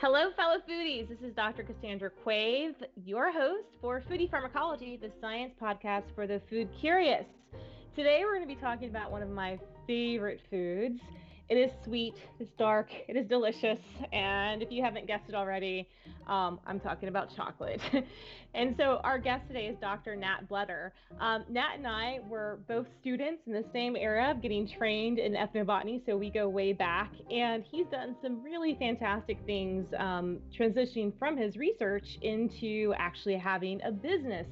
Hello, fellow foodies. This is Dr. Cassandra Quave, your host for Foodie Pharmacology, the science podcast for the food curious. Today, we're going to be talking about one of my favorite foods. It is sweet, it's dark, it is delicious, and if you haven't guessed it already, um, I'm talking about chocolate. and so, our guest today is Dr. Nat Bletter. Um, Nat and I were both students in the same era of getting trained in ethnobotany, so we go way back. And he's done some really fantastic things um, transitioning from his research into actually having a business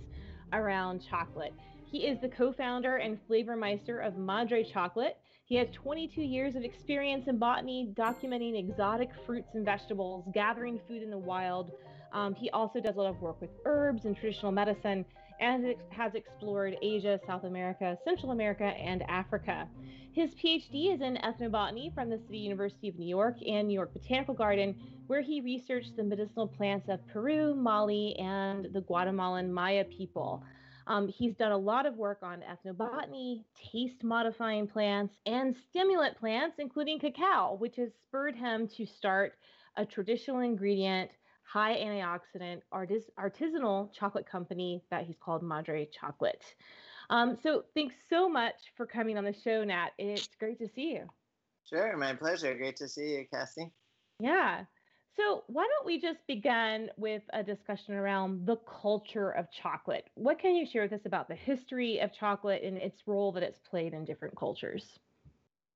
around chocolate. He is the co founder and flavor meister of Madre Chocolate. He has 22 years of experience in botany, documenting exotic fruits and vegetables, gathering food in the wild. Um, he also does a lot of work with herbs and traditional medicine and has explored Asia, South America, Central America, and Africa. His PhD is in ethnobotany from the City University of New York and New York Botanical Garden, where he researched the medicinal plants of Peru, Mali, and the Guatemalan Maya people. Um, he's done a lot of work on ethnobotany, taste modifying plants, and stimulant plants, including cacao, which has spurred him to start a traditional ingredient, high antioxidant, artis- artisanal chocolate company that he's called Madre Chocolate. Um, so thanks so much for coming on the show, Nat. It's great to see you. Sure, my pleasure. Great to see you, Cassie. Yeah. So, why don't we just begin with a discussion around the culture of chocolate? What can you share with us about the history of chocolate and its role that it's played in different cultures?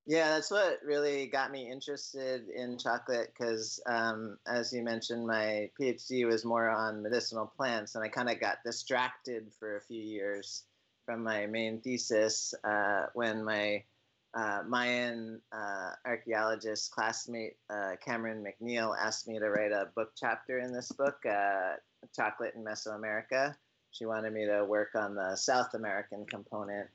Yeah, that's what really got me interested in chocolate because, um, as you mentioned, my PhD was more on medicinal plants, and I kind of got distracted for a few years from my main thesis uh, when my uh, Mayan uh, archaeologist classmate uh, Cameron McNeil asked me to write a book chapter in this book, uh, Chocolate in Mesoamerica. She wanted me to work on the South American component,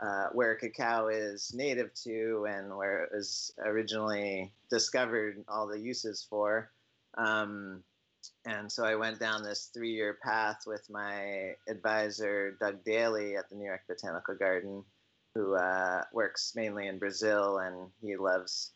uh, where cacao is native to and where it was originally discovered, all the uses for. Um, and so I went down this three year path with my advisor, Doug Daly, at the New York Botanical Garden who uh, works mainly in Brazil, and he loves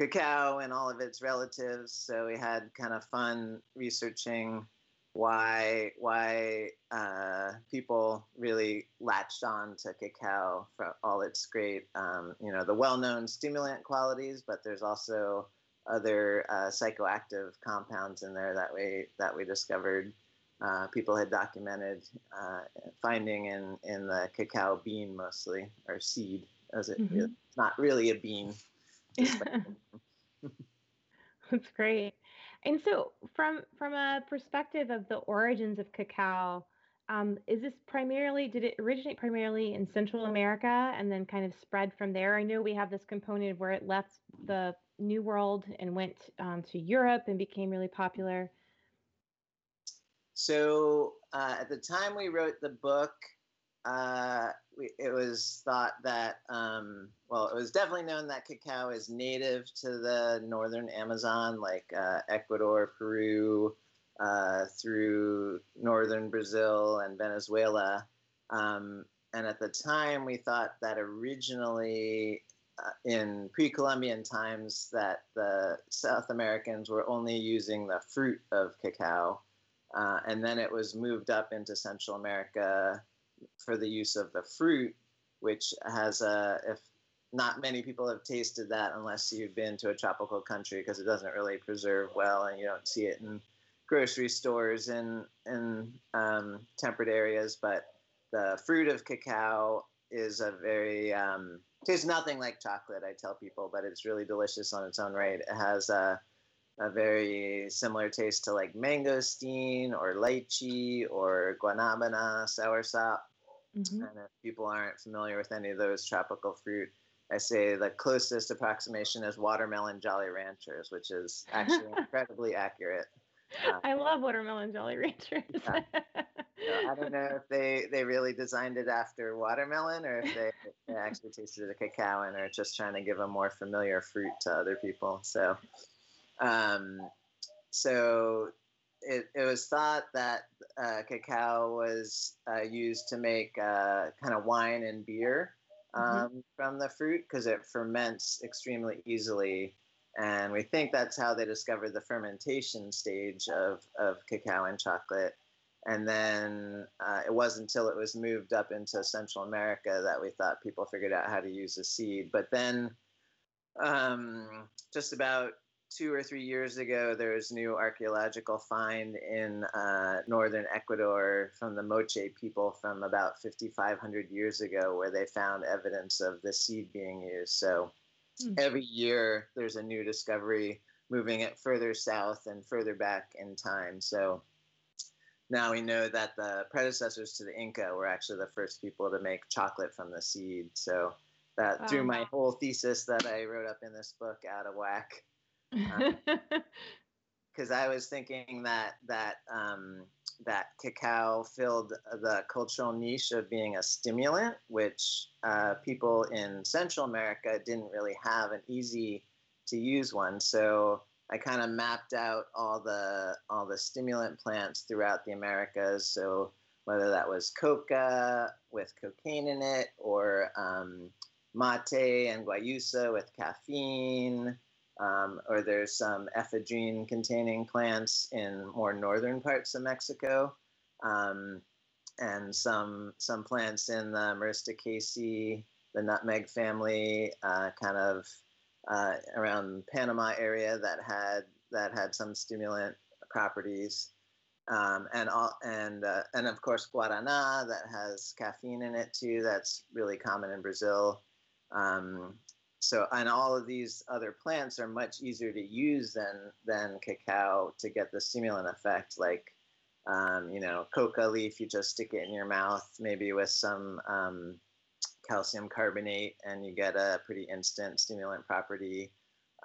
cacao and all of its relatives. So we had kind of fun researching why why uh, people really latched on to cacao for all its great, um, you know, the well-known stimulant qualities, but there's also other uh, psychoactive compounds in there that we that we discovered uh, people had documented uh, finding in, in the cacao bean mostly, or seed, as it mm-hmm. it's not really a bean. That's great. And so, from from a perspective of the origins of cacao, um, is this primarily did it originate primarily in Central America and then kind of spread from there? I know we have this component where it left the New World and went um, to Europe and became really popular. So uh, at the time we wrote the book, uh, we, it was thought that, um, well, it was definitely known that cacao is native to the northern Amazon, like uh, Ecuador, Peru, uh, through northern Brazil and Venezuela. Um, and at the time, we thought that originally uh, in pre-Columbian times that the South Americans were only using the fruit of cacao uh, and then it was moved up into Central America for the use of the fruit, which has a, if not many people have tasted that unless you've been to a tropical country because it doesn't really preserve well and you don't see it in grocery stores in, in um, temperate areas. But the fruit of cacao is a very, um, tastes nothing like chocolate, I tell people, but it's really delicious on its own right. It has a a very similar taste to like mangosteen or lychee or guanabana, soursop. Mm-hmm. And if people aren't familiar with any of those tropical fruit, I say the closest approximation is watermelon Jolly Ranchers, which is actually incredibly accurate. Uh, I love watermelon Jolly Ranchers. yeah. so I don't know if they, they really designed it after watermelon or if they, they actually tasted a cacao and are just trying to give a more familiar fruit to other people. So um, so it, it was thought that uh, cacao was uh, used to make uh, kind of wine and beer mm-hmm. um, mm-hmm. from the fruit because it ferments extremely easily. And we think that's how they discovered the fermentation stage of, of cacao and chocolate. And then uh, it wasn't until it was moved up into Central America that we thought people figured out how to use the seed. But then, um, just about two or three years ago, there was a new archaeological find in uh, northern Ecuador from the Moche people from about 5,500 years ago, where they found evidence of the seed being used. So mm-hmm. every year, there's a new discovery moving it further south and further back in time. So now we know that the predecessors to the Inca were actually the first people to make chocolate from the seed. So that wow. threw my whole thesis that I wrote up in this book out of whack because um, I was thinking that that um, that cacao filled the cultural niche of being a stimulant, which uh, people in Central America didn't really have an easy to use one. So I kind of mapped out all the all the stimulant plants throughout the Americas. So whether that was coca with cocaine in it, or um, mate and guayusa with caffeine, um, or there's some ephedrine containing plants in more northern parts of Mexico, um, and some some plants in the Myristicaceae, the nutmeg family, uh, kind of uh, around Panama area that had that had some stimulant properties. Um, and all, and uh, and of course guarana that has caffeine in it too. That's really common in Brazil. Um, so and all of these other plants are much easier to use than than cacao to get the stimulant effect like um, you know coca leaf you just stick it in your mouth maybe with some um, calcium carbonate and you get a pretty instant stimulant property.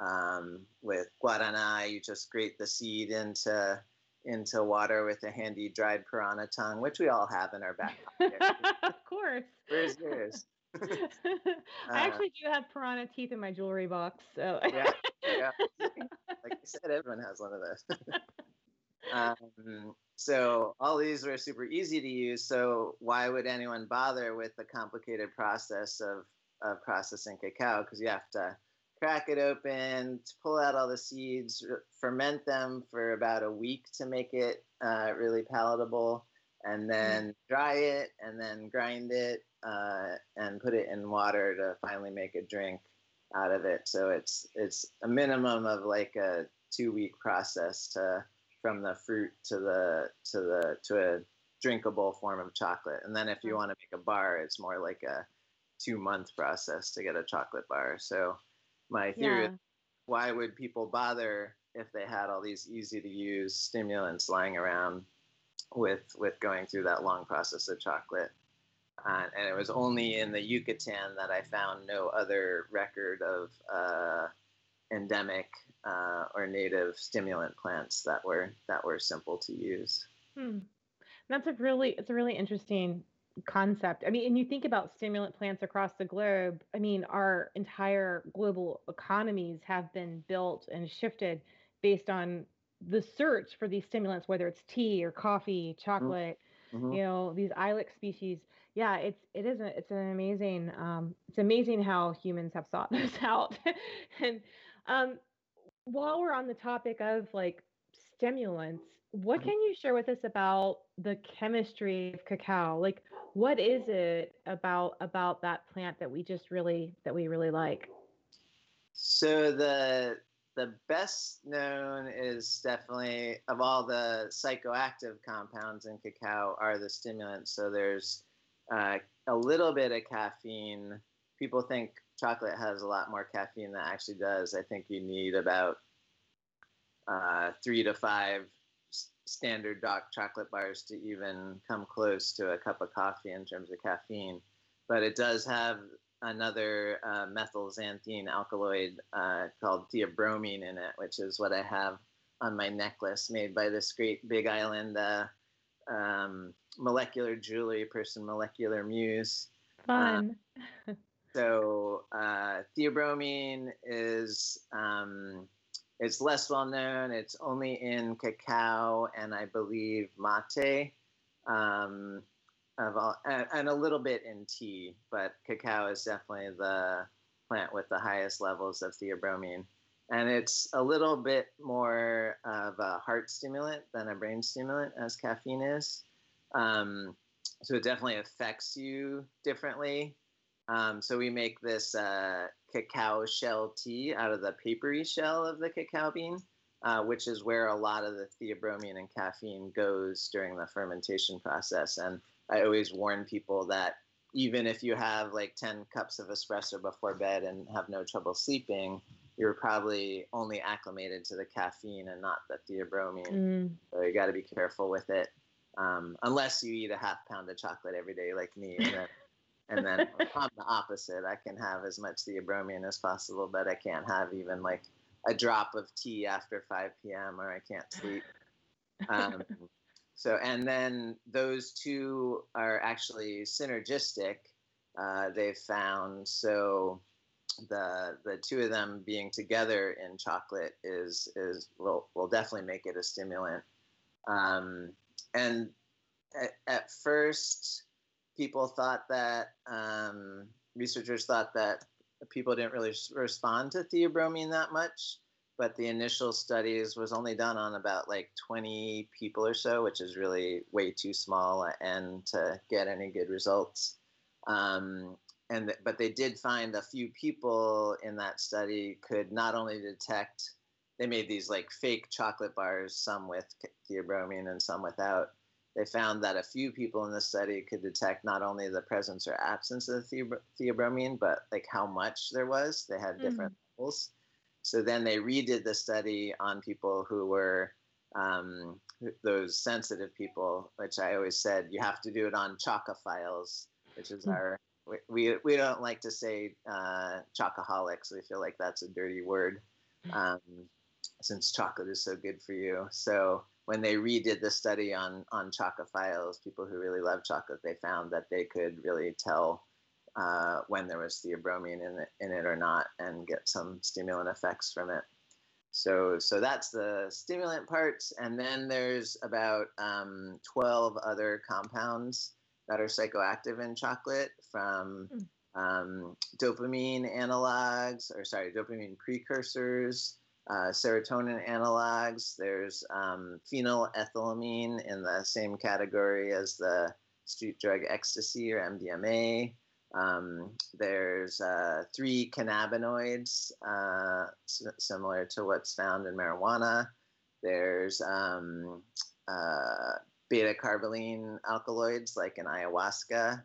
Um, with guarana you just grate the seed into into water with a handy dried piranha tongue which we all have in our back pocket. Of course. Where's yours I uh, actually do have piranha teeth in my jewelry box. So yeah, yeah. Like I said, everyone has one of those. um, so all these were super easy to use. So why would anyone bother with the complicated process of, of processing cacao? Because you have to crack it open, to pull out all the seeds, ferment them for about a week to make it uh, really palatable, and mm-hmm. then dry it, and then grind it, uh, and put it in water to finally make a drink out of it. So it's it's a minimum of like a two week process to from the fruit to the to the to a drinkable form of chocolate. And then if you want to make a bar, it's more like a two month process to get a chocolate bar. So my theory yeah. is why would people bother if they had all these easy to use stimulants lying around with with going through that long process of chocolate? Uh, and it was only in the Yucatan that I found no other record of uh, endemic uh, or native stimulant plants that were that were simple to use. Hmm. That's a really it's a really interesting concept. I mean, and you think about stimulant plants across the globe. I mean, our entire global economies have been built and shifted based on the search for these stimulants, whether it's tea or coffee, mm-hmm. chocolate, mm-hmm. You know, these ilex species yeah, it's it is a, it's an amazing um, it's amazing how humans have sought this out. and um, while we're on the topic of like stimulants, what mm-hmm. can you share with us about the chemistry of cacao? Like, what is it about about that plant that we just really that we really like? So the the best known is definitely of all the psychoactive compounds in cacao are the stimulants. So there's uh, a little bit of caffeine. People think chocolate has a lot more caffeine than actually does. I think you need about uh, three to five standard dark chocolate bars to even come close to a cup of coffee in terms of caffeine. But it does have another uh, methylxanthine alkaloid uh, called theobromine in it, which is what I have on my necklace made by this great Big Island uh, um, molecular jewelry person, Molecular Muse. Fun. Uh, so uh, theobromine is um, it's less well known. It's only in cacao and I believe mate, um, of all, and, and, a little bit in tea. But cacao is definitely the plant with the highest levels of theobromine. and it's a little bit more of a heart stimulant than a brain stimulant, as caffeine is. Um, so it definitely affects you differently. Um, so we make this uh, cacao shell tea out of the papery shell of the cacao bean, uh, which is where a lot of the theobromine and caffeine goes during the fermentation process. And I always warn people that even if you have like 10 cups of espresso before bed and have no trouble sleeping, you're probably only acclimated to the caffeine and not the theobromine. Mm. So you got to be careful with it. Um, unless you eat a half pound of chocolate every day like me. And then, and then I'm the opposite. I can have as much theobromine as possible, but I can't have even like a drop of tea after 5 p.m. or I can't sleep. Um, so, and then those two are actually synergistic. Uh, they've found so the the two of them being together in chocolate is is will will definitely make it a stimulant. Um, and at, at, first, people thought that um, researchers thought that people didn't really respond to theobromine that much but the initial studies was only done on about like 20 people or so, which is really way too small and to get any good results. Um, and th- but they did find a few people in that study could not only detect they made these like fake chocolate bars, some with theobromine and some without. They found that a few people in the study could detect not only the presence or absence of theobromine, but like how much there was. They had different mm. levels. So then they redid the study on people who were um, those sensitive people, which I always said you have to do it on chocophiles, which is mm. our we, we don't like to say uh, chocoholics. We feel like that's a dirty word hmm. um, since chocolate is so good for you. So when they redid the study on on chocophiles, people who really love chocolate, they found that they could really tell uh, when there was theobromine in it, in it or not and get some stimulant effects from it. So, so that's the stimulant parts. And then there's about um, 12 other compounds that are psychoactive in chocolate from hmm. um, dopamine analogs, or sorry, dopamine precursors, uh, serotonin analogs. There's um, phenylethylamine in the same category as the street drug ecstasy or MDMA. Um, there's uh, three cannabinoids uh, s- similar to what's found in marijuana. There's um, uh, beta carboline alkaloids like in ayahuasca.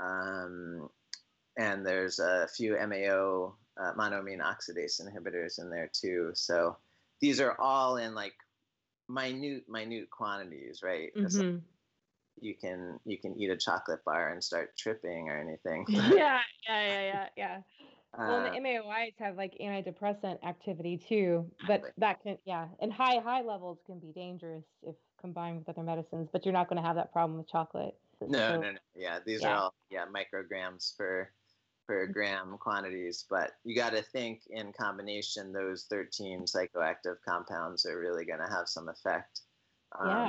Um, and there's a few MAO uh, monoamine oxidase inhibitors in there too. So these are all in like minute, minute quantities, right? Mm-hmm you can you can eat a chocolate bar and start tripping or anything. yeah, yeah, yeah, yeah, yeah. Uh, well, the MAOIs have like antidepressant activity too, but that can yeah, and high high levels can be dangerous if combined with other medicines. But you're not going to have that problem with chocolate. No, so, no, no. Yeah, these yeah. are all yeah micrograms per per mm-hmm. gram quantities. But you got to think in combination, those 13 psychoactive compounds are really going to have some effect. Um, yeah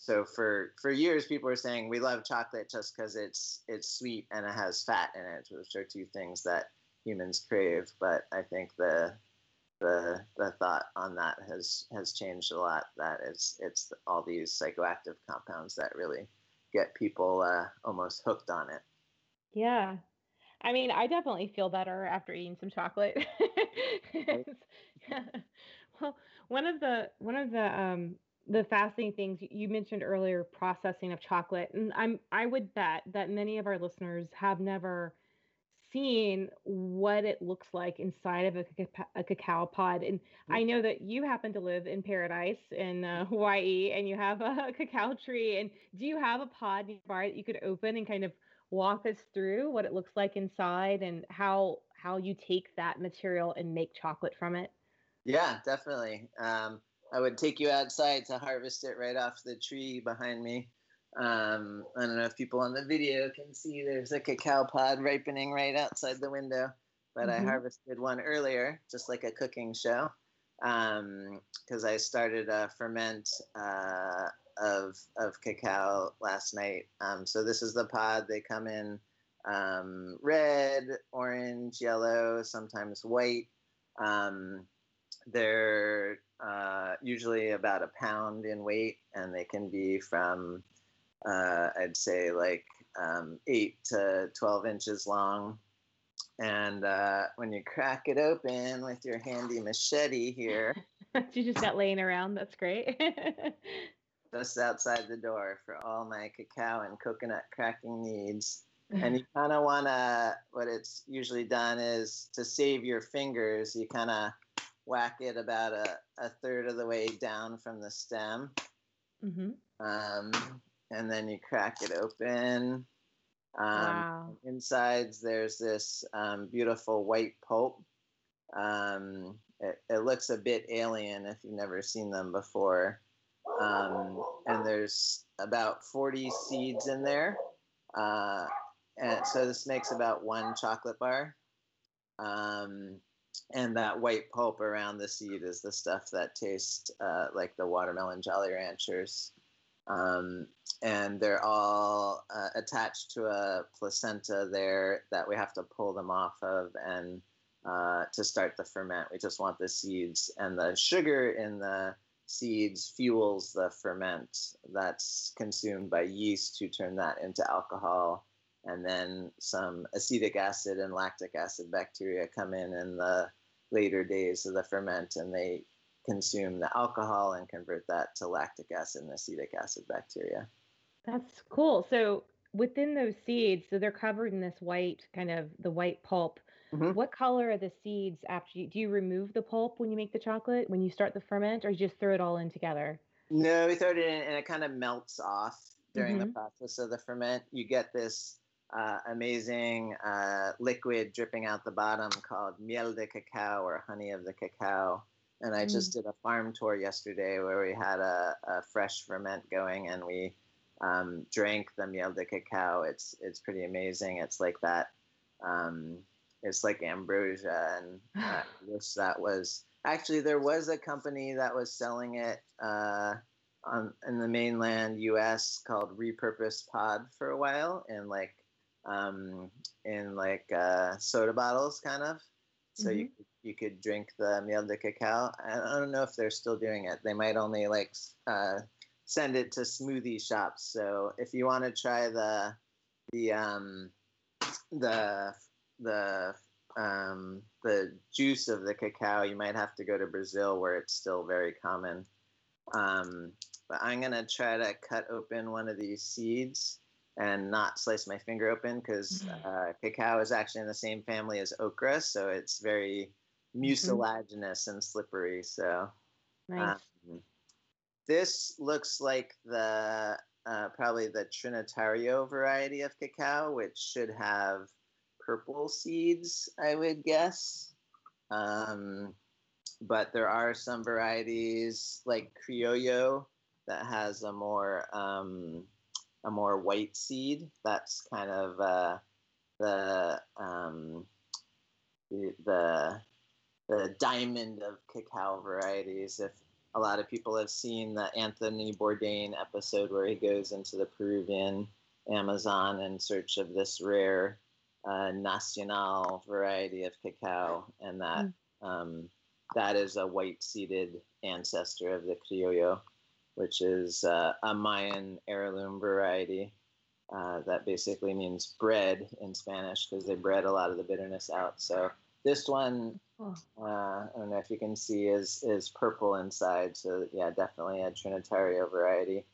so for for years people were saying we love chocolate just because it's it's sweet and it has fat in it. Which are two things that humans crave but i think the the the thought on that has has changed a lot that it's it's all these psychoactive compounds that really get people uh, almost hooked on it. Yeah. I mean i definitely feel better after eating some chocolate. Well one of the one of the um the fascinating things you mentioned earlier processing of chocolate and i'm i would bet that many of our listeners have never seen what it looks like inside of a, a cacao pod and mm-hmm. i know that you happen to live in paradise in uh, hawaii and you have a cacao tree and do you have a pod nearby that you could open and kind of walk us through what it looks like inside and how how you take that material and make chocolate from it yeah definitely um, I would take you outside to harvest it right off the tree behind me. Um, I don't know if people on the video can see there's a cacao pod ripening right outside the window, but mm-hmm. I harvested one earlier, just like a cooking show, because um, I started a ferment uh, of of cacao last night. Um, so this is the pod. They come in um, red, orange, yellow, sometimes white. Um, they're uh, usually about a pound in weight, and they can be from, uh, I'd say, like um, 8 to 12 inches long. And uh, when you crack it open with your handy machete here, you just got laying around. That's great. just outside the door for all my cacao and coconut cracking needs. And you kind of want to, what it's usually done is to save your fingers, you kind of whack it about a, a third of the way down from the stem. Mm-hmm. Um, and then you crack it open. Um, wow. Insides, there's this um, beautiful white pulp. Um, it, it, looks a bit alien if you've never seen them before. Um, and there's about 40 seeds in there. Uh, and so this makes about one chocolate bar. Um, and that white pulp around the seed is the stuff that tastes uh, like the watermelon Jolly Ranchers. Um, and they're all uh, attached to a placenta there that we have to pull them off of and uh, to start the ferment. We just want the seeds, and the sugar in the seeds fuels the ferment that's consumed by yeast to turn that into alcohol. And then some acetic acid and lactic acid bacteria come in in the later days of the ferment and they consume the alcohol and convert that to lactic acid and acetic acid bacteria. That's cool. So within those seeds, so they're covered in this white kind of the white pulp. Mm-hmm. What color are the seeds after you do you remove the pulp when you make the chocolate when you start the ferment or you just throw it all in together? No, we throw it in and it kind of melts off during mm-hmm. the process of the ferment. You get this uh, amazing uh, liquid dripping out the bottom called miel de cacao or honey of the cacao. And I mm. just did a farm tour yesterday where we had a, a fresh ferment going and we um, drank the miel de cacao. It's it's pretty amazing. It's like that. Um, it's like ambrosia, and uh, I wish that was actually there was a company that was selling it uh, on in the mainland U.S. called Repurposed Pod for a while, and like um, in like uh, soda bottles, kind of. So mm-hmm. you you could drink the miel de cacao. I don't know if they're still doing it. They might only like uh, send it to smoothie shops. So if you want to try the the um, the the um, the juice of the cacao, you might have to go to Brazil where it's still very common. Um, but I'm gonna try to cut open one of these seeds and not slice my finger open because mm-hmm. uh, cacao is actually in the same family as okra, so it's very mm-hmm. mucilaginous mm-hmm. and slippery. So, nice. um, this looks like the uh, probably the Trinitario variety of cacao, which should have purple seeds, I would guess. Um, but there are some varieties like Criollo that has a more um, a more white seed. That's kind of uh, the, um, the, the diamond of cacao varieties. If a lot of people have seen the Anthony Bourdain episode where he goes into the Peruvian Amazon in search of this rare uh, nacional variety of cacao, and that mm. um, that is a white-seeded ancestor of the criollo which is uh, a Mayan heirloom variety uh, that basically means bread in Spanish because they bred a lot of the bitterness out. So this one, uh, I don't know if you can see, is is purple inside. So yeah, definitely a Trinitario variety.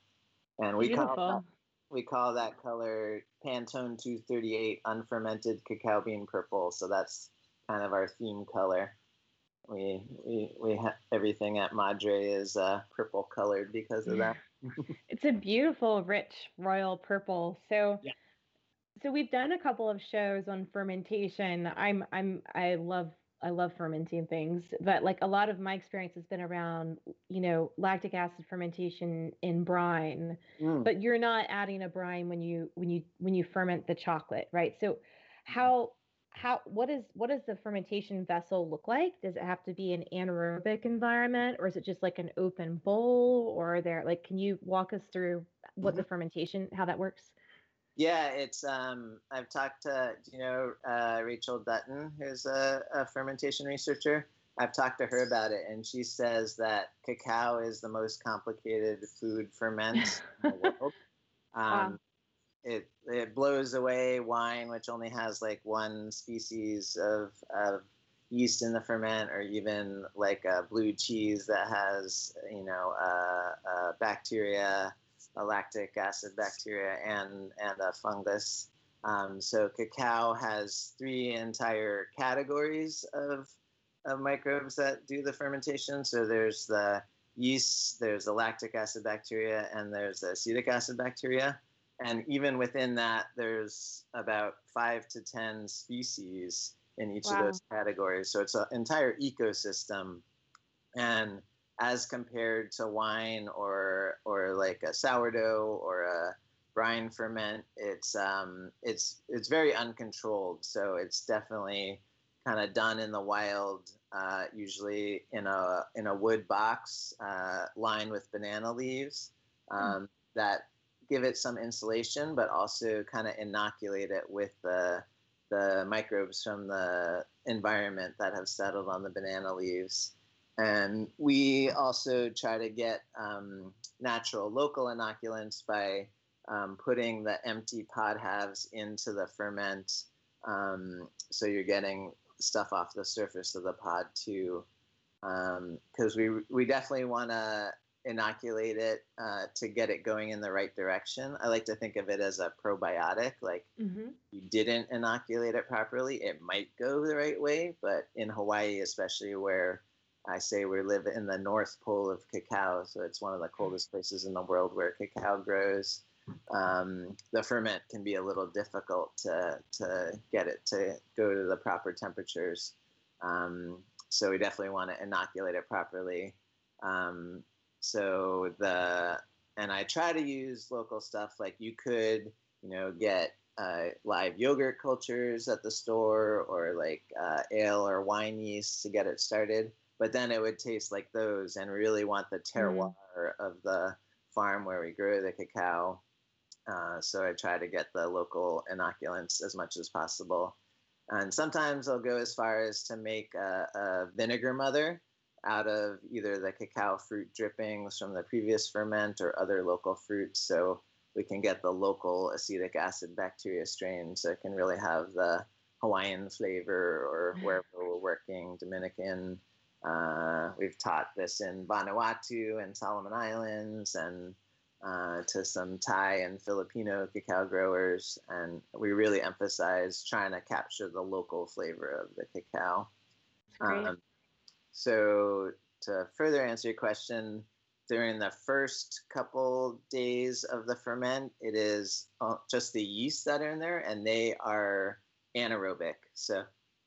And we Beautiful. call that, we call that color Pantone 238 unfermented cacao bean purple. So that's kind of our theme color we we we have everything at Madre is uh, purple colored because of that. it's a beautiful, rich royal purple. So. Yeah. So we've done a couple of shows on fermentation. I'm I'm I love I love fermenting things, but like a lot of my experience has been around, you know, lactic acid fermentation in brine. Mm. But you're not adding a brine when you when you when you ferment the chocolate, right? So how how what is what does the fermentation vessel look like? Does it have to be an anaerobic environment or is it just like an open bowl or are there like can you walk us through what mm-hmm. the fermentation how that works? Yeah, it's um I've talked to you know uh, Rachel Dutton who's a, a fermentation researcher I've talked to her about it, and she says that cacao is the most complicated food ferment in the world. Um, wow. It it blows away wine, which only has like one species of of yeast in the ferment, or even like a blue cheese that has you know uh, bacteria, a lactic acid bacteria, and and a fungus. Um, so cacao has three entire categories of of microbes that do the fermentation. So there's the yeast, there's the lactic acid bacteria, and there's the acetic acid bacteria. And even within that, there's about five to 10 species in each wow. of those categories. So it's an entire ecosystem. And as compared to wine or, or like a sourdough or a brine ferment, it's, um, it's, it's very uncontrolled. So it's definitely kind of done in the wild, uh, usually in a in a wood box uh, lined with banana leaves hmm. um, mm. that give it some insulation, but also kind of inoculate it with the the microbes from the environment that have settled on the banana leaves. And we also try to get um, natural local inoculants by um, putting the empty pod halves into the ferment. Um, so you're getting stuff off the surface of the pod too, because um, we we definitely want to inoculate it uh, to get it going in the right direction. I like to think of it as a probiotic. Like mm-hmm. you didn't inoculate it properly, it might go the right way, but in Hawaii, especially where I say we live in the North Pole of cacao, so it's one of the coldest places in the world where cacao grows um, the ferment can be a little difficult to, to get it to go to the proper temperatures. Um, so we definitely want to inoculate it properly. Um, so the and I try to use local stuff like you could you know get uh, live yogurt cultures at the store or like uh, ale or wine yeast to get it started. But then it would taste like those, and really want the terroir mm. of the farm where we grew the cacao. Uh, so I try to get the local inoculants as much as possible. And sometimes I'll go as far as to make a, a vinegar mother out of either the cacao fruit drippings from the previous ferment or other local fruits. So we can get the local acetic acid bacteria strains that can really have the Hawaiian flavor or wherever we're working, Dominican. Uh, we've taught this in Vanuatu and Solomon Islands and uh, to some Thai and Filipino cacao growers, and we really emphasize trying to capture the local flavor of the cacao. Um, so, to further answer your question, during the first couple days of the ferment, it is uh, just the yeast that are in there, and they are anaerobic. So,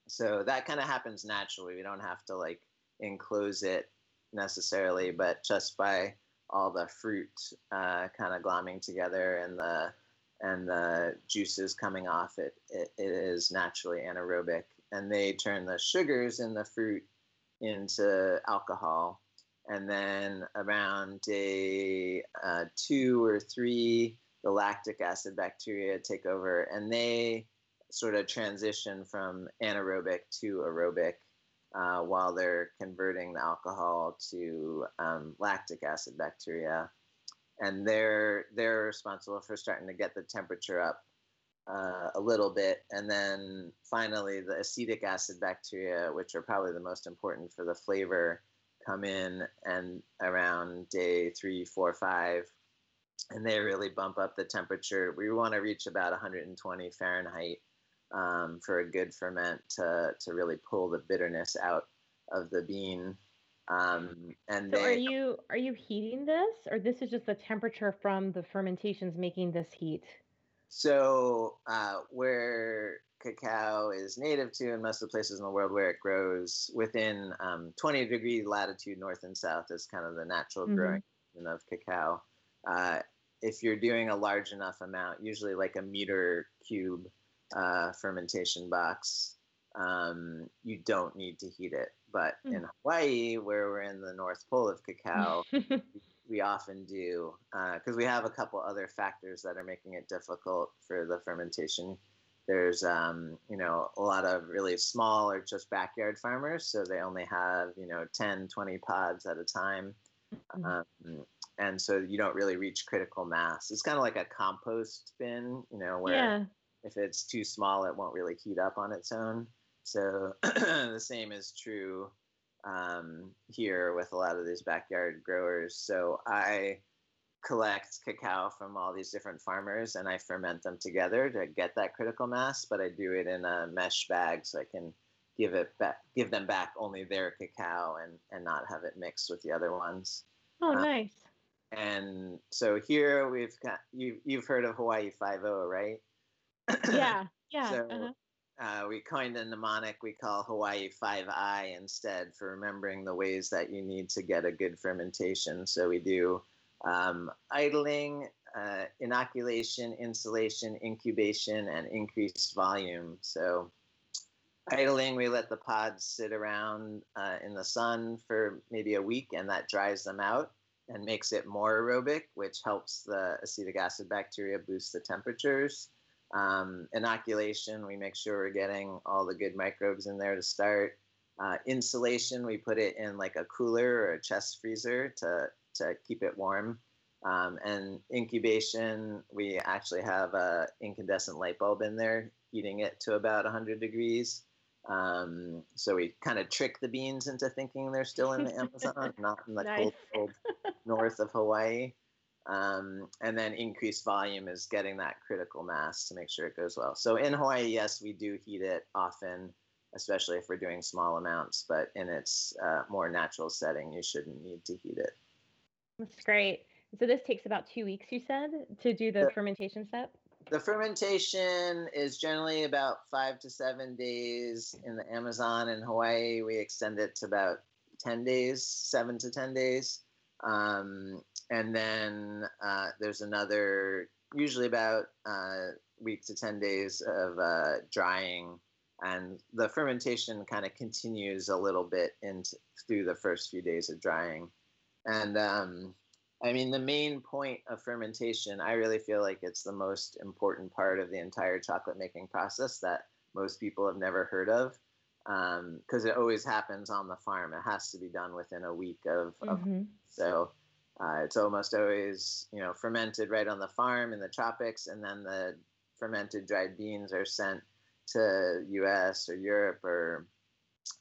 so that kind of happens naturally. We don't have to like enclose it necessarily, but just by all the fruit uh, kind of glomming together and the and the juices coming off it, it, it is naturally anaerobic and they turn the sugars in the fruit into alcohol. And then around day uh, two or three the lactic acid bacteria take over and they sort of transition from anaerobic to aerobic uh, while they're converting the alcohol to um, lactic acid bacteria, and they're they're responsible for starting to get the temperature up uh, a little bit, and then finally the acetic acid bacteria, which are probably the most important for the flavor, come in and around day three, four, five, and they really bump up the temperature. We want to reach about 120 Fahrenheit um, for a good ferment to, to really pull the bitterness out of the bean. Um, and so, they, are you are you heating this, or this is just the temperature from the fermentations making this heat? So, uh, where cacao is native to, and most of the places in the world where it grows, within um, 20 degree latitude north and south is kind of the natural mm-hmm. growing of cacao. Uh, if you're doing a large enough amount, usually like a meter cube uh, fermentation box, um, you don't need to heat it. But mm. in Hawaii, where we're in the North Pole of cacao, we often do because uh, we have a couple other factors that are making it difficult for the fermentation there's um, you know a lot of really small or just backyard farmers so they only have you know 10 20 pods at a time mm-hmm. um, and so you don't really reach critical mass it's kind of like a compost bin you know where yeah. if it's too small it won't really heat up on its own so the same is true um, here with a lot of these backyard growers so i collect cacao from all these different farmers and I ferment them together to get that critical mass, but I do it in a mesh bag so I can give it back, give them back only their cacao and, and not have it mixed with the other ones. Oh, um, nice. And so here we've got you. You've heard of Hawaii Five O, right? Yeah, yeah. so uh-huh. Uh, we coined a mnemonic we call Hawaii Five I instead for remembering the ways that you need to get a good fermentation. So we do um, idling, uh, inoculation, insulation, incubation, and increased volume. So, idling, we let the pods sit around uh, in the sun for maybe a week, and that dries them out and makes it more aerobic, which helps the acetic acid bacteria boost the temperatures. Um, inoculation, we make sure we're getting all the good microbes in there to start. Uh, insulation, we put it in like a cooler or a chest freezer to to keep it warm. Um, and incubation, we actually have a incandescent light bulb in there, heating it to about 100 degrees. Um, so we kind of trick the beans into thinking they're still in the Amazon, not in the nice. cold, cold north of Hawaii. Um, and then increased volume is getting that critical mass to make sure it goes well. So in Hawaii, yes, we do heat it often, especially if we're doing small amounts, but in its uh, more natural setting, you shouldn't need to heat it. That's great. So this takes about two weeks, you said, to do the, the fermentation step? The fermentation is generally about five to seven days in the Amazon and Hawaii. We extend it to about 10 days, seven to 10 days. Um, and then uh, there's another, usually about uh, week to 10 days of uh, drying. And the fermentation kind of continues a little bit into through the first few days of drying. And um, I mean, the main point of fermentation, I really feel like it's the most important part of the entire chocolate making process that most people have never heard of because um, it always happens on the farm. It has to be done within a week of, mm-hmm. so uh, it's almost always you know fermented right on the farm in the tropics, and then the fermented dried beans are sent to U.S. or Europe or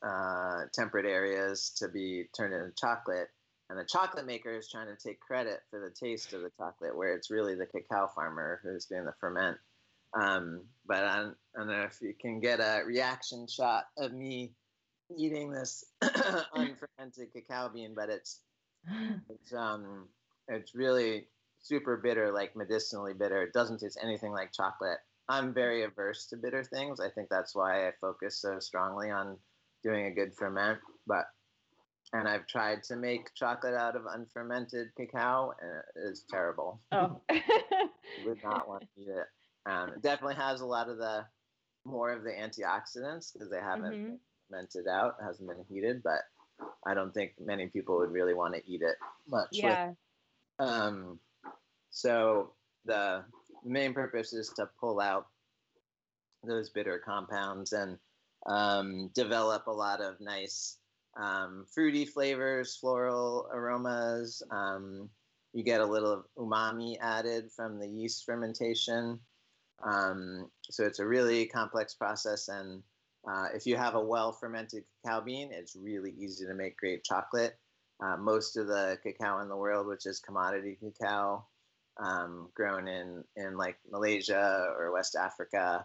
uh, temperate areas to be turned into chocolate and the chocolate maker is trying to take credit for the taste of the chocolate, where it's really the cacao farmer who's doing the ferment. Um, but I don't, I don't know if you can get a reaction shot of me eating this unfermented cacao bean, but it's it's um it's really super bitter, like medicinally bitter. It doesn't taste anything like chocolate. I'm very averse to bitter things. I think that's why I focus so strongly on doing a good ferment. But and I've tried to make chocolate out of unfermented cacao, and it is terrible. Oh, would not want to eat it. Um, it definitely has a lot of the more of the antioxidants because they haven't mm-hmm. fermented out, it hasn't been heated. But I don't think many people would really want to eat it much. Yeah. With, um, so the main purpose is to pull out those bitter compounds and um, develop a lot of nice um, fruity flavors, floral aromas. Um, you get a little of umami added from the yeast fermentation. Um, so it's a really complex process. And uh, if you have a well fermented cacao bean, it's really easy to make great chocolate. Uh, most of the cacao in the world, which is commodity cacao, um, grown in, in like Malaysia or West Africa,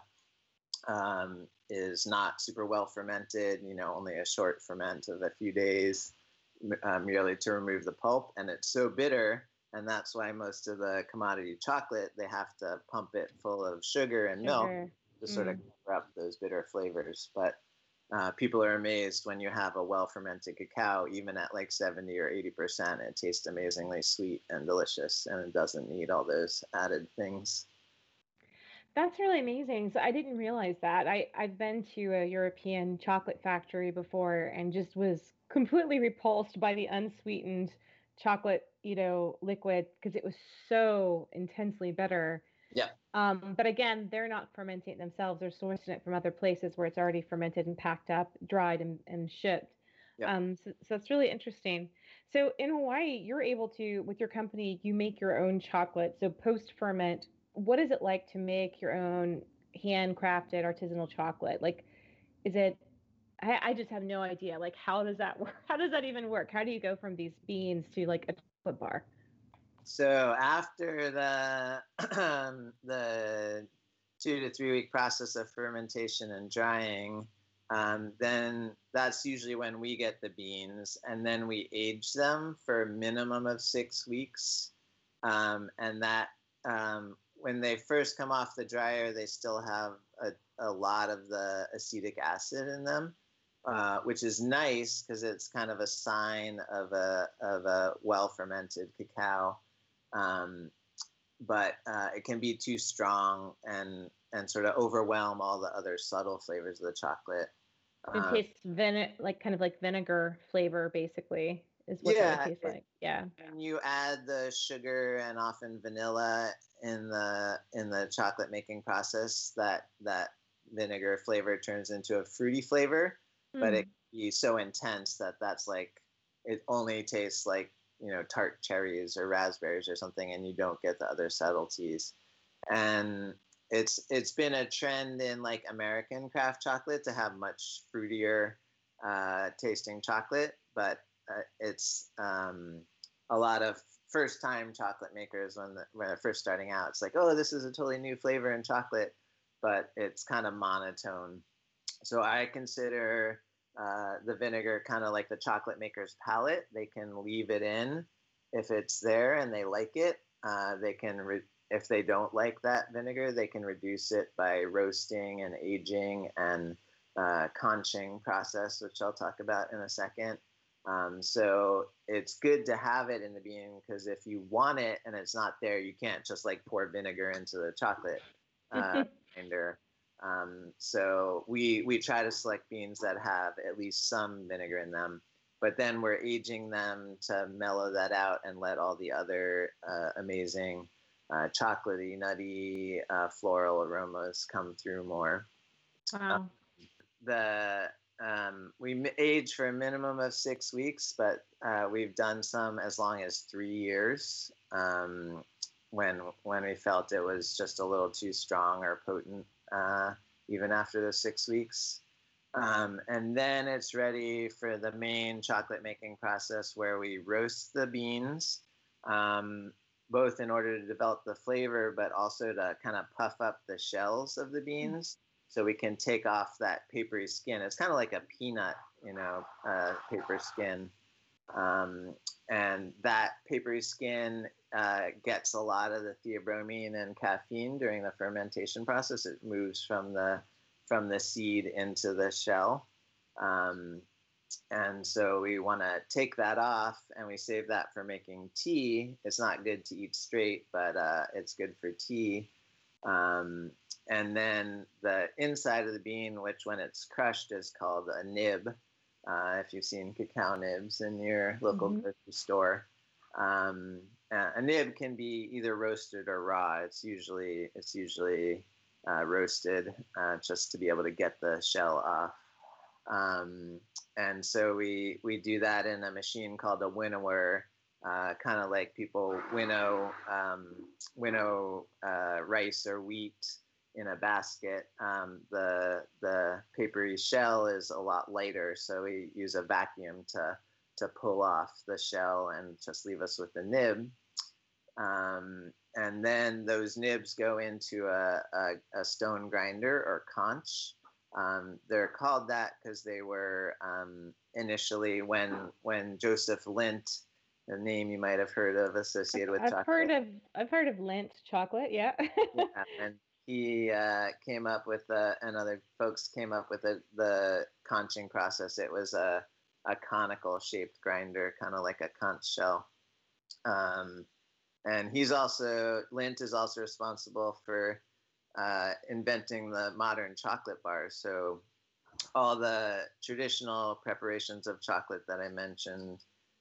um, is not super well fermented, you know, only a short ferment of a few days, uh, merely to remove the pulp. And it's so bitter, and that's why most of the commodity chocolate, they have to pump it full of sugar and sugar. milk to sort mm. of cover up those bitter flavors. But uh, people are amazed when you have a well fermented cacao, even at like 70 or 80%, it tastes amazingly sweet and delicious, and it doesn't need all those added things. That's really amazing. So I didn't realize that. I, I've been to a European chocolate factory before and just was completely repulsed by the unsweetened chocolate, you know, liquid because it was so intensely bitter. Yeah. Um, but again, they're not fermenting it themselves. They're sourcing it from other places where it's already fermented and packed up, dried and, and shipped. Yeah. Um, so, so that's really interesting. So in Hawaii, you're able to, with your company, you make your own chocolate. So post ferment, what is it like to make your own handcrafted artisanal chocolate? Like, is it? I, I just have no idea. Like, how does that work? How does that even work? How do you go from these beans to like a chocolate bar? So after the the two to three week process of fermentation and drying, um, then that's usually when we get the beans, and then we age them for a minimum of six weeks. Um, and that um, when they first come off the dryer, they still have a, a lot of the acetic acid in them, uh, which is nice because it's kind of a sign of a of a well fermented cacao. Um, but uh, it can be too strong and and sort of overwhelm all the other subtle flavors of the chocolate. It Um, tastes vine- like kind of like vinegar flavor, basically, is what Yeah, it tastes like. Yeah. and you add the sugar and often vanilla in the in the chocolate making process that that vinegar flavor turns into a fruity flavor but Mm. it can be so intense that that's like it only tastes like you know tart cherries or raspberries or something and you don't get the other subtleties and it's it's been a trend in like american craft chocolate to have much fruitier uh, tasting chocolate but uh, it's um, a lot of first time chocolate makers when, the, when they're first starting out it's like oh this is a totally new flavor in chocolate but it's kind of monotone so i consider uh, the vinegar kind of like the chocolate maker's palate. They can leave it in if it's there and they like it. Uh, they can re- if they don't like that vinegar they can reduce it by roasting and aging and uh, conching process which i'll talk about in a second. Um, so it's good to have it in the bean because if you want it and it's not there, you can't just like pour vinegar into the chocolate uh, grinder. Um, so we we try to select beans that have at least some vinegar in them, but then we're aging them to mellow that out and let all the other uh, amazing uh, chocolatey, nutty, uh, floral aromas come through more Wow. the um, we age for a minimum of six weeks, but uh, we've done some as long as three years um, when when we felt it was just a little too strong or potent, uh, even after the six weeks. Um, and then it's ready for the main chocolate making process where we roast the beans, um, both in order to develop the flavor, but also to kind of puff up the shells of the beans so we can take off that papery skin. It's kind of like a peanut, you know, uh, paper skin. Um, and that papery skin uh, gets a lot of the theobromine and caffeine during the fermentation process. It moves from the from the seed into the shell. Um, and so we want to take that off and we save that for making tea. It's not good to eat straight, but uh, it's good for tea. Um, and then the inside of the bean, which when it's crushed is called a nib. Uh, if you've seen cacao nibs in your local Mhm. grocery store, um, a nib can be either roasted or raw. It's usually it's usually uh, roasted uh, just to be able to get the shell off. Um, and so we we do that in a machine called a winnower, uh, kind of like people winnow um, winnow uh, rice or wheat in a basket. Um, the the papery shell is a lot lighter, so we use a vacuum to to pull off the shell and just leave us with the nib. Um, and then those nibs go into a, a, a stone grinder or conch. Um, they're called that because they were um, initially when when Joseph Lindt, a name you might have heard of associated with I've chocolate. heard of I've heard of Lindt chocolate. Yeah. yeah, and he uh, came up with uh, and other folks came up with the the conching process. It was a a conical shaped grinder, kind of like a conch shell. Um, and he's also Lindt is also responsible for uh, inventing the modern chocolate bar. So all the traditional preparations of chocolate that I mentioned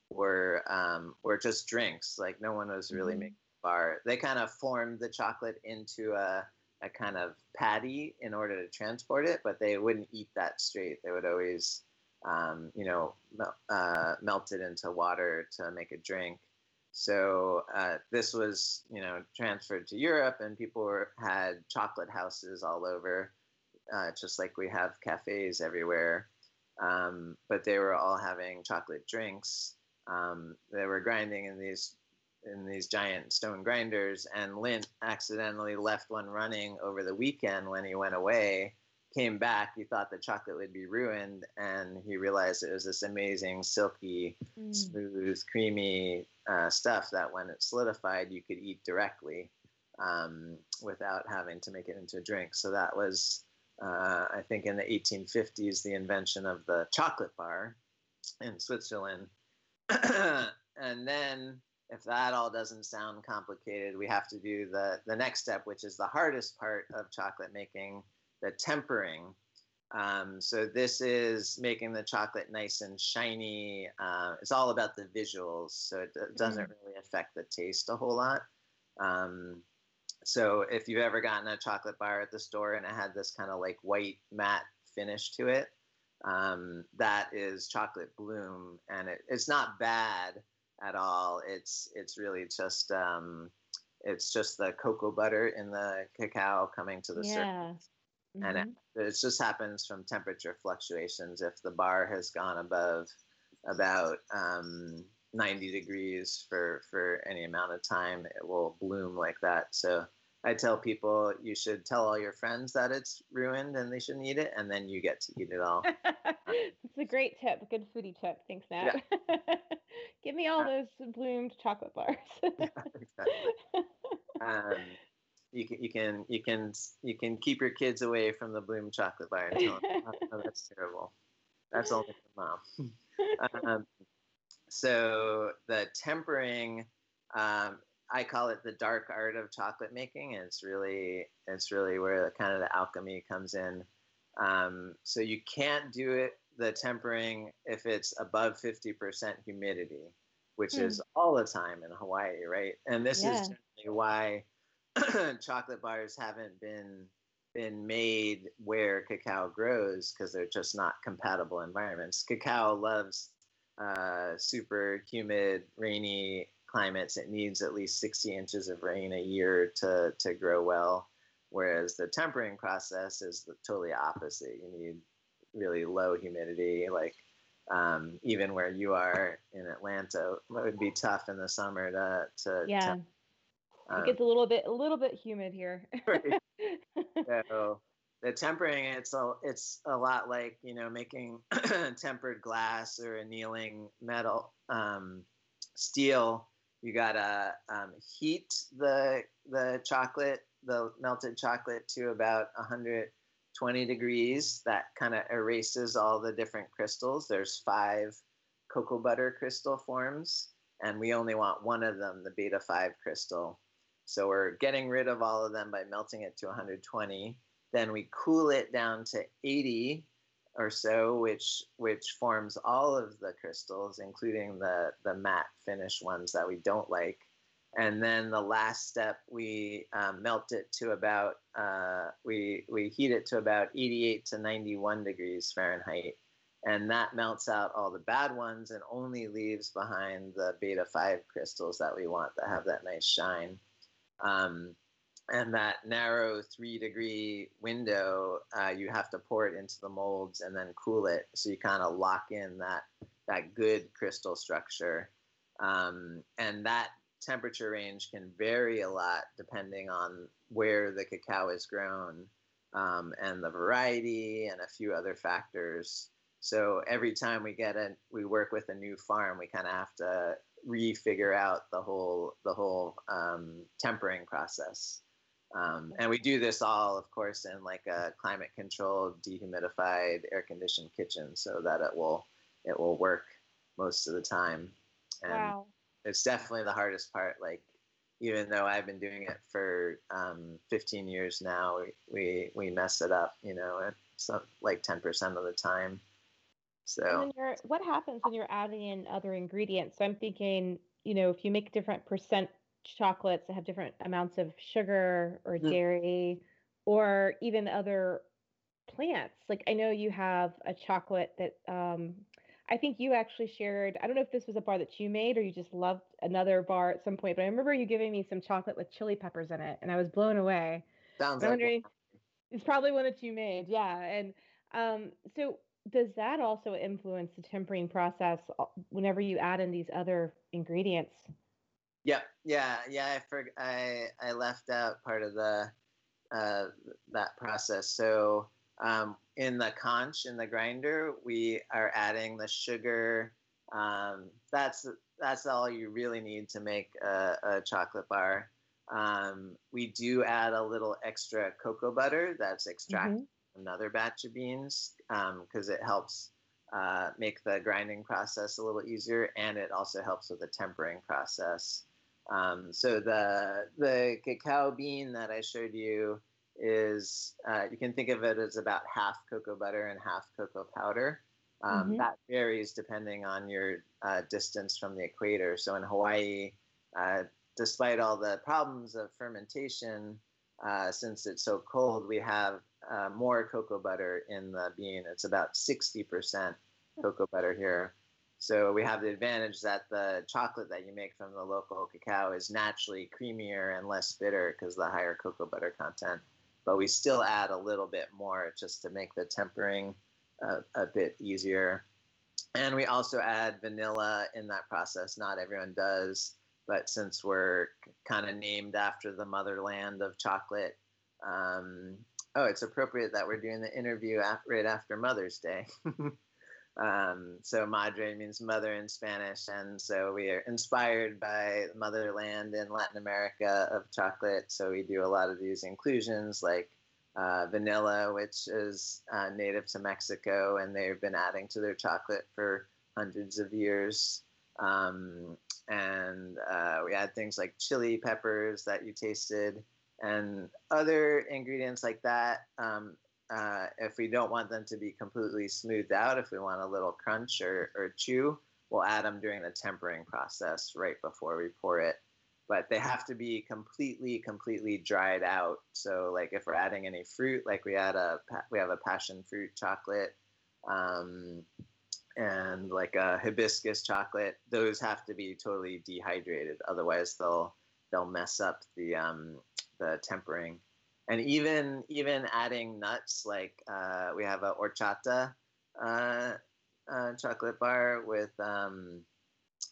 were um, were just drinks. Like no one was really Mhm. making bar. They kind of formed the chocolate into a, a kind of patty in order to transport it, but they wouldn't eat that straight. They would always, um, you know, uh, melt it into water to make a drink. So uh, this was, you know, transferred to Europe, and people were, had chocolate houses all over, uh, just like we have cafes everywhere. Um, but they were all having chocolate drinks. Um, they were grinding in these in these giant stone grinders, and Lindt accidentally left one running over the weekend when he went away. Came back, he thought the chocolate would be ruined, and he realized it was this amazing, silky, mm. smooth, creamy uh, stuff that when it solidified, you could eat directly um, without having to make it into a drink. So that was uh, I think in the 1850s, the invention of the chocolate bar in Switzerland. and then, if that all doesn't sound complicated, we have to do the, the next step, which is the hardest part of chocolate making the tempering. Um, so, this is making the chocolate nice and shiny. Uh, it's all about the visuals, so it, it doesn't mm-hmm. really affect the taste a whole lot. Um, so if you've ever gotten a chocolate bar at the store and it had this kind of like white matte finish to it, um, that is chocolate bloom, and it, it's not bad at all. It's it's really just um, it's just the cocoa butter in the cacao coming to the yeah. surface, mm-hmm. and it, it just happens from temperature fluctuations. If the bar has gone above about um, 90 degrees for for any amount of time it will bloom like that so i tell people you should tell all your friends that it's ruined and they shouldn't eat it and then you get to eat it all. It's a great tip a good foodie tip. Thanks Nat yeah. give me all those bloomed chocolate bars. Um, you can you can you can you can keep your kids away from the bloom chocolate bar and tell them, oh, that's terrible. That's only for mom. Um, so the tempering, um, I call it the dark art of chocolate making. And it's really, it's really where the, kind of the alchemy comes in. Um, so you can't do it, the tempering, if it's above 50% humidity, which is hmm. all the time in Hawaii, right? And this yeah. is why chocolate bars haven't been been made where cacao grows because they're just not compatible environments. Cacao loves uh, super humid, rainy climates, it needs at least 60 inches of rain a year to, to grow well. Whereas the tempering process is the totally opposite. You need really low humidity, like um, even where you are in Atlanta, it would be tough in the summer to, to yeah. Temp- um, it gets a little bit a little bit humid here. right. So the tempering it's a it's a lot like you know making tempered glass or annealing metal um, steel you gotta um, heat the the chocolate the melted chocolate to about 120 degrees. That kind of erases all the different crystals. There's five cocoa butter crystal forms and we only want one of them the beta 5 crystal. So we're getting rid of all of them by melting it to 120 then we cool it down to 80 or so, which which forms all of the crystals, including the the matte finish ones that we don't like. And then the last step, we um, melt it to about uh, we we heat it to about 88 to 91 degrees Fahrenheit, and that melts out all the bad ones and only leaves behind the beta five crystals that we want that have that nice shine. Um, and that narrow three degree window, uh, you have to pour it into the molds and then cool it. So you kind of lock in that that good crystal structure. Um, and that temperature range can vary a lot depending on where the cacao is grown um, and the variety and a few other factors. So every time we get a, we work with a new farm, we kind of have to refigure out the whole the whole um, tempering process. Um, and we do this all, of course, in like a climate controlled, dehumidified, air conditioned kitchen so that it will it will work most of the time. And wow. it's definitely the hardest part. Like even though I've been doing it for um, 15 years now, we, we, we mess it up, you know, some, like 10% of the time. So what happens when you're adding in other ingredients? So I'm thinking, you know, if you make different percent chocolates that have different amounts of sugar or Mm. dairy or even other plants. Like I know you have a chocolate that um I think you actually shared. I don't know if this was a bar that you made or you just loved another bar at some point, but I remember you giving me some chocolate with chili peppers in it and I was blown away. Sounds I'm like wondering it's probably one that you made. Yeah. And um so does that also influence the tempering process uh, whenever you add in these other ingredients? Yep. Yeah. Yeah. I for, I I left out part of the uh, that process. So um, in the conch in the grinder, we are adding the sugar. Um, that's that's all you really need to make a, a chocolate bar. Um, we do add a little extra cocoa butter that's extracted Mhm. from another batch of beans because it helps uh, make the grinding process a little easier, and it also helps with the tempering process. Um, so the the cacao bean that I showed you is uh, you can think of it as about half cocoa butter and half cocoa powder. Um, Mhm. That varies depending on your uh, distance from the equator. So in Hawaii, uh, despite all the problems of fermentation, uh, since it's so cold, we have uh, more cocoa butter in the bean. It's about 60% cocoa butter here. So we have the advantage that the chocolate that you make from the local cacao is naturally creamier and less bitter because the higher cocoa butter content. But we still add a little bit more just to make the tempering uh, a bit easier. And we also add vanilla in that process. Not everyone does, but since we're kind of named after the motherland of chocolate, um, oh, it's appropriate that we're doing the interview right after Mother's Day. um, so madre means mother in Spanish, and so we are inspired by the motherland in Latin America of chocolate. So we do a lot of these inclusions, like uh, vanilla, which is uh, native to Mexico, and they've been adding to their chocolate for hundreds of years. Um, and uh, we add things like chili peppers that you tasted, and other ingredients like that. Um, uh, if we don't want them to be completely smoothed out, if we want a little crunch or, or chew, we'll add them during the tempering process right before we pour it. But they have to be completely, completely dried out. So, like if we're adding any fruit, like we add a we have a passion fruit chocolate, um, and like a hibiscus chocolate, those have to be totally dehydrated. Otherwise, they'll they'll mess up the um, the tempering and even even adding nuts like uh, we have a horchata uh, uh, chocolate bar with um,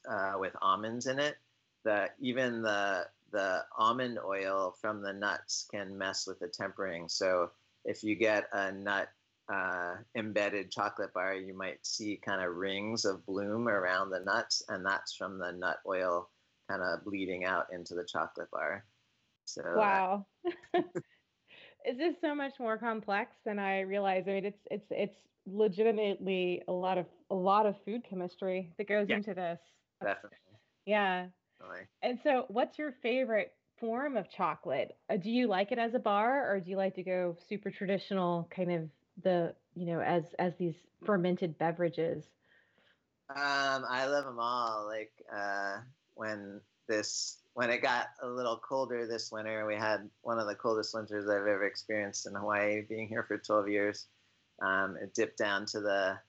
uh, with almonds in it. That even the the almond oil from the nuts can mess with the tempering. So if you get a nut uh, embedded chocolate bar, you might see kind of rings of bloom around the nuts, and that's from the nut oil kind of bleeding out into the chocolate bar. So Wow. Is this so much more complex than I realized? I mean, it's it's it's legitimately a lot of a lot of food chemistry that goes Yeah. into this. Definitely. yeah. definitely. And so, what's your favorite form of chocolate? Uh, do you like it as a bar, or do you like to go super traditional, kind of the you know as as these fermented beverages? Um, I love them all. Like uh, when this when it got a little colder this winter, we had one of the coldest winters I've ever experienced in Hawaii. Being here for 12 years, um, it dipped down to the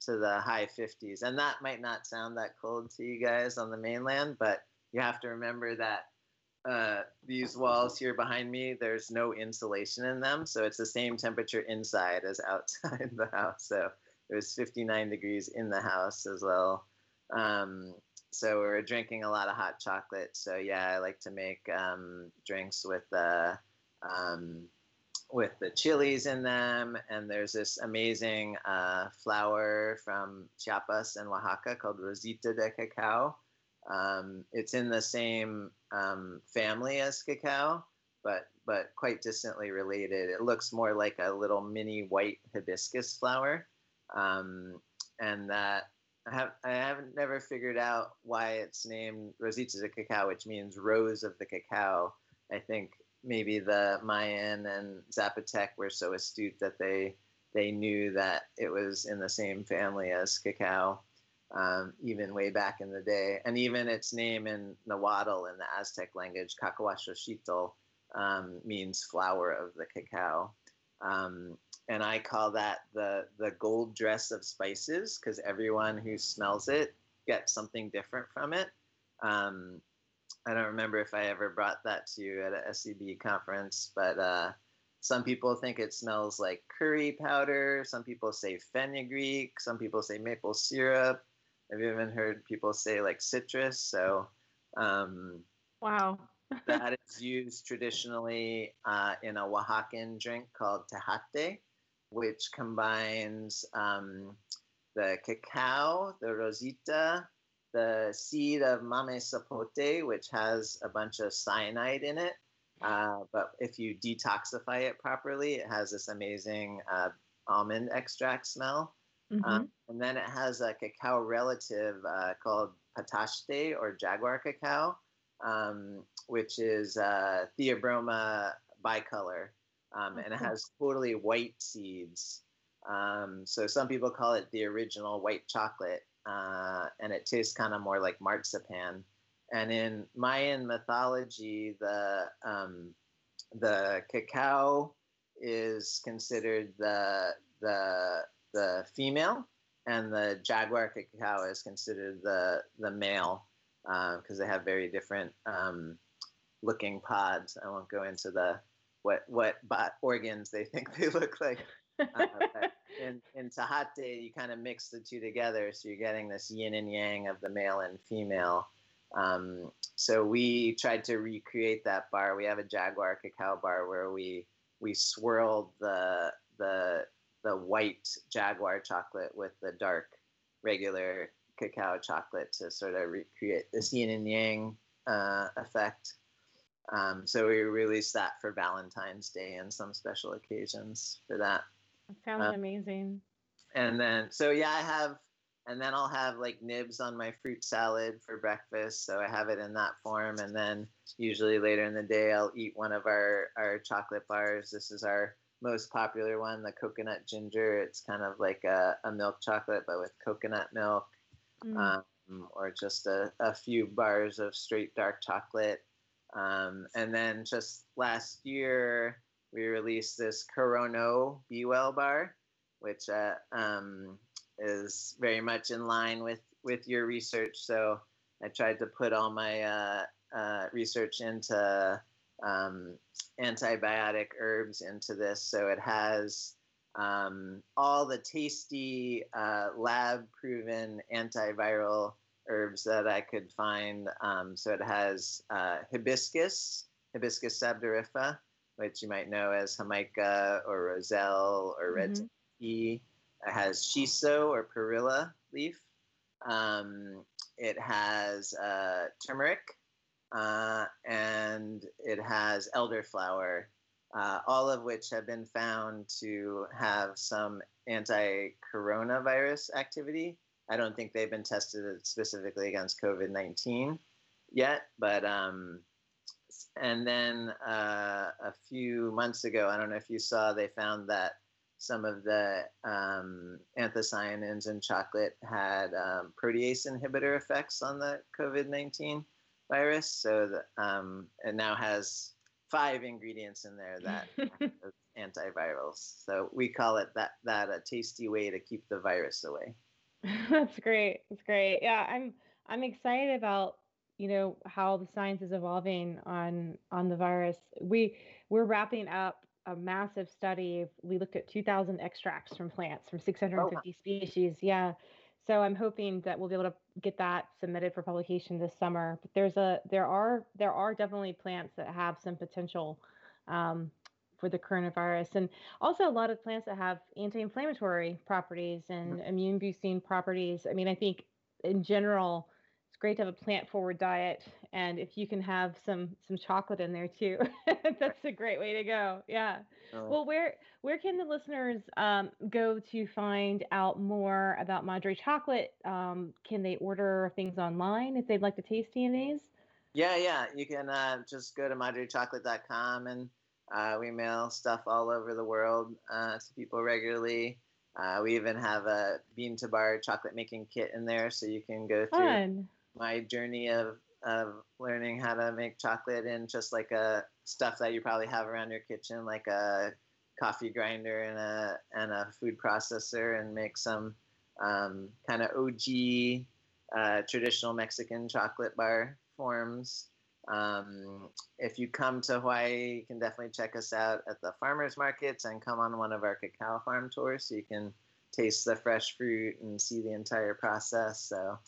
to the high 50s, and that might not sound that cold to you guys on the mainland, but you have to remember that uh, these walls here behind me, there's no insulation in them, so it's the same temperature inside as outside the house. So it was 59 degrees in the house as well. Um, so we were drinking a lot of hot chocolate. So yeah, I like to make um, drinks with the um, with the chilies in them. And there's this amazing uh, flower from Chiapas and Oaxaca called Rosita de Cacao. Um, it's in the same um, family as cacao, but but quite distantly related. It looks more like a little mini white hibiscus flower, um, and that I have I haven't never figured out why it's named Rosita de Cacao, which means rose of the cacao. I think maybe the Mayan and Zapotec were so astute that they they knew that it was in the same family as cacao. um, even way back in the day. And even its name in Nahuatl in the Aztec language, Cacahuaxochitl, um, means flower of the cacao. Um, and I call that the the gold dress of spices because everyone who smells it gets something different from it. Um, I don't remember if I ever brought that to you at a SEB conference, but uh, some people think it smells like curry powder. Some people say fenugreek. Some people say maple syrup. I've even heard people say like citrus. So, um, wow. That is used traditionally uh, in a Oaxacan drink called tejate, which combines um, the cacao, the rosita, the seed of mamey sapote, which has a bunch of cyanide in it. Uh, but if you detoxify it properly, it has this amazing uh, almond extract smell. Mm-hmm. Um, and then it has a cacao relative uh, called pataxte or jaguar cacao, um, which is uh, Theobroma bicolor. Um, and it has totally white seeds. Um, so some people call it the original white chocolate, uh, and it tastes kind of more like marzipan. And in Mayan mythology, the um, the cacao is considered the the the female, and the jaguar cacao is considered the the male because uh, they have very different um, looking pods. I won't go into the what what bot organs they think they look like. Uh, in, in Tejate, you kind of mix the two together, so you're getting this yin and yang of the male and female. Um, so we tried to recreate that bar. We have a Jaguar cacao bar where we we swirled the the the white Jaguar chocolate with the dark regular cacao chocolate to sort of recreate this yin and yang uh, effect. Um, so we released that for Valentine's Day and some special occasions for that. That sounds uh, amazing. And then, so yeah, I have, and then I'll have like nibs on my fruit salad for breakfast. So I have it in that form. And then usually later in the day, I'll eat one of our, our chocolate bars. This is our most popular one, the coconut ginger. It's kind of like a, a milk chocolate, but with coconut milk. Mm. Um, or just a, a few bars of straight dark chocolate. Um, and then just last year, we released this Corona Be Well bar, which uh, um, is very much in line with, with your research. So I tried to put all my uh, uh, research into um, antibiotic herbs into this. So it has um, all the tasty uh, lab proven antiviral herbs that I could find. Um, so it has uh, hibiscus, hibiscus sabdariffa, which you might know as Jamaica or Roselle or red mm-hmm. tea. It has shiso or perilla leaf. Um, it has uh, turmeric, uh, and it has elderflower, uh, all of which have been found to have some anti-coronavirus activity. I don't think they've been tested specifically against COVID 19 yet, but um, and then uh, a few months ago, I don't know if you saw, they found that some of the um, anthocyanins in chocolate had um, protease inhibitor effects on the COVID 19 virus. So the, um, it now has five ingredients in there that antivirals. So we call it that that a tasty way to keep the virus away. That's great. That's great. Yeah, I'm I'm excited about you know how the science is evolving on on the virus. We we're wrapping up a massive study. We looked at 2,000 extracts from plants from 650 oh. species. Yeah. So I'm hoping that we'll be able to get that submitted for publication this summer. But there's a there are there are definitely plants that have some potential um, for the coronavirus, and also a lot of plants that have anti-inflammatory properties and mm-hmm. immune boosting properties. I mean, I think in general it's great to have a plant forward diet and if you can have some some chocolate in there too that's a great way to go yeah oh. well where where can the listeners um, go to find out more about madre chocolate um, can they order things online if they'd like to taste any of these yeah yeah you can uh, just go to madrechocolate.com and uh, we mail stuff all over the world uh, to people regularly Uh, we even have a bean to bar chocolate making kit in there, so you can go through Fun. My journey of of learning how to make chocolate in just like a stuff that you probably have around your kitchen, like a coffee grinder and a and a food processor, and make some um, kind of OG uh, traditional Mexican chocolate bar forms. Um, if you come to Hawaii, you can definitely check us out at the farmers markets and come on one of our cacao farm tours so you can taste the fresh fruit and see the entire process. So,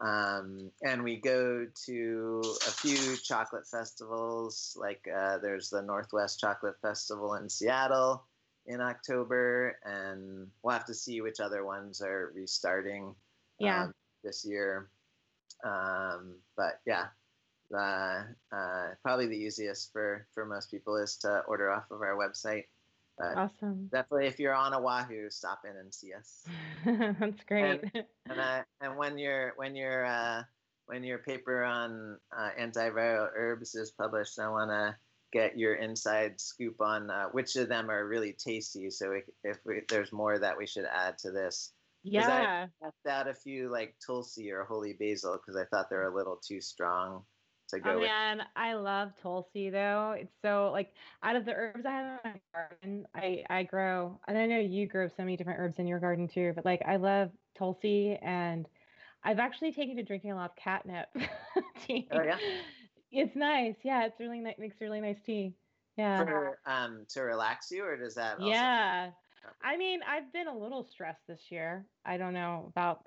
um, and we go to a few chocolate festivals, like uh, there's the Northwest Chocolate Festival in Seattle in October, and we'll have to see which other ones are restarting Yeah. um, this year. Um, but yeah, uh, uh, probably the easiest for, for most people is to order off of our website. But awesome. definitely, if you're on Oahu, stop in and see us. That's great. And uh, and when your when your uh, when your paper on uh, antiviral herbs is published, I want to get your inside scoop on uh, which of them are really tasty. So we, if we, there's more that we should add to this. yeah. Left out a few like tulsi or holy basil because I thought they're a little too strong to go Oh with. man, I love Tulsi though. It's so like out of the herbs I have in my garden, I I grow, and I know you grow so many different herbs in your garden too. But like I love Tulsi, and I've actually taken to drinking a lot of catnip tea. Oh, yeah? It's nice. Yeah, it's really nice. Makes really nice tea. Yeah. For um to relax you, or does that? Also- Yeah. I mean, I've been a little stressed this year. I don't know about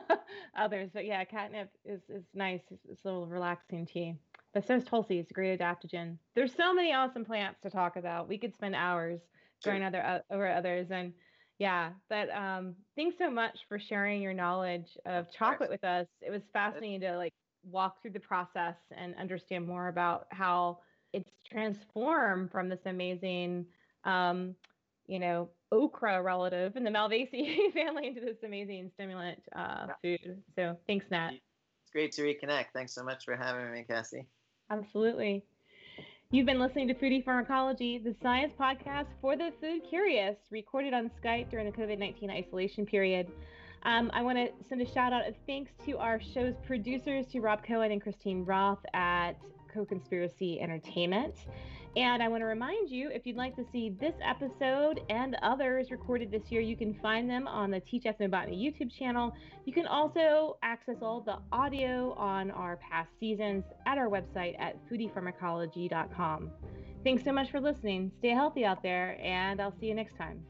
others, but yeah, catnip is, is nice. It's, it's a little relaxing tea. But so is Tulsi. It's a great adaptogen. There's so many awesome plants to talk about. We could spend hours going Sure. other uh, over others and yeah, but um thanks so much for sharing your knowledge of chocolate with us. It was fascinating to like walk through the process and understand more about how it's transformed from this amazing um you know, okra relative in the Malvaceae family into this amazing stimulant uh, food. So thanks, Nat. It's great to reconnect. Thanks so much for having me, Cassie. Absolutely. You've been listening to Foodie Pharmacology, the science podcast for the food curious, recorded on Skype during the COVID 19 isolation period. Um, I want to send a shout out and thanks to our show's producers, to Rob Cohen and Christine Roth at Co Conspiracy Entertainment. And I want to remind you if you'd like to see this episode and others recorded this year, you can find them on the Teach Ethnobotany YouTube channel. You can also access all the audio on our past seasons at our website at foodiepharmacology.com. Thanks so much for listening. Stay healthy out there, and I'll see you next time.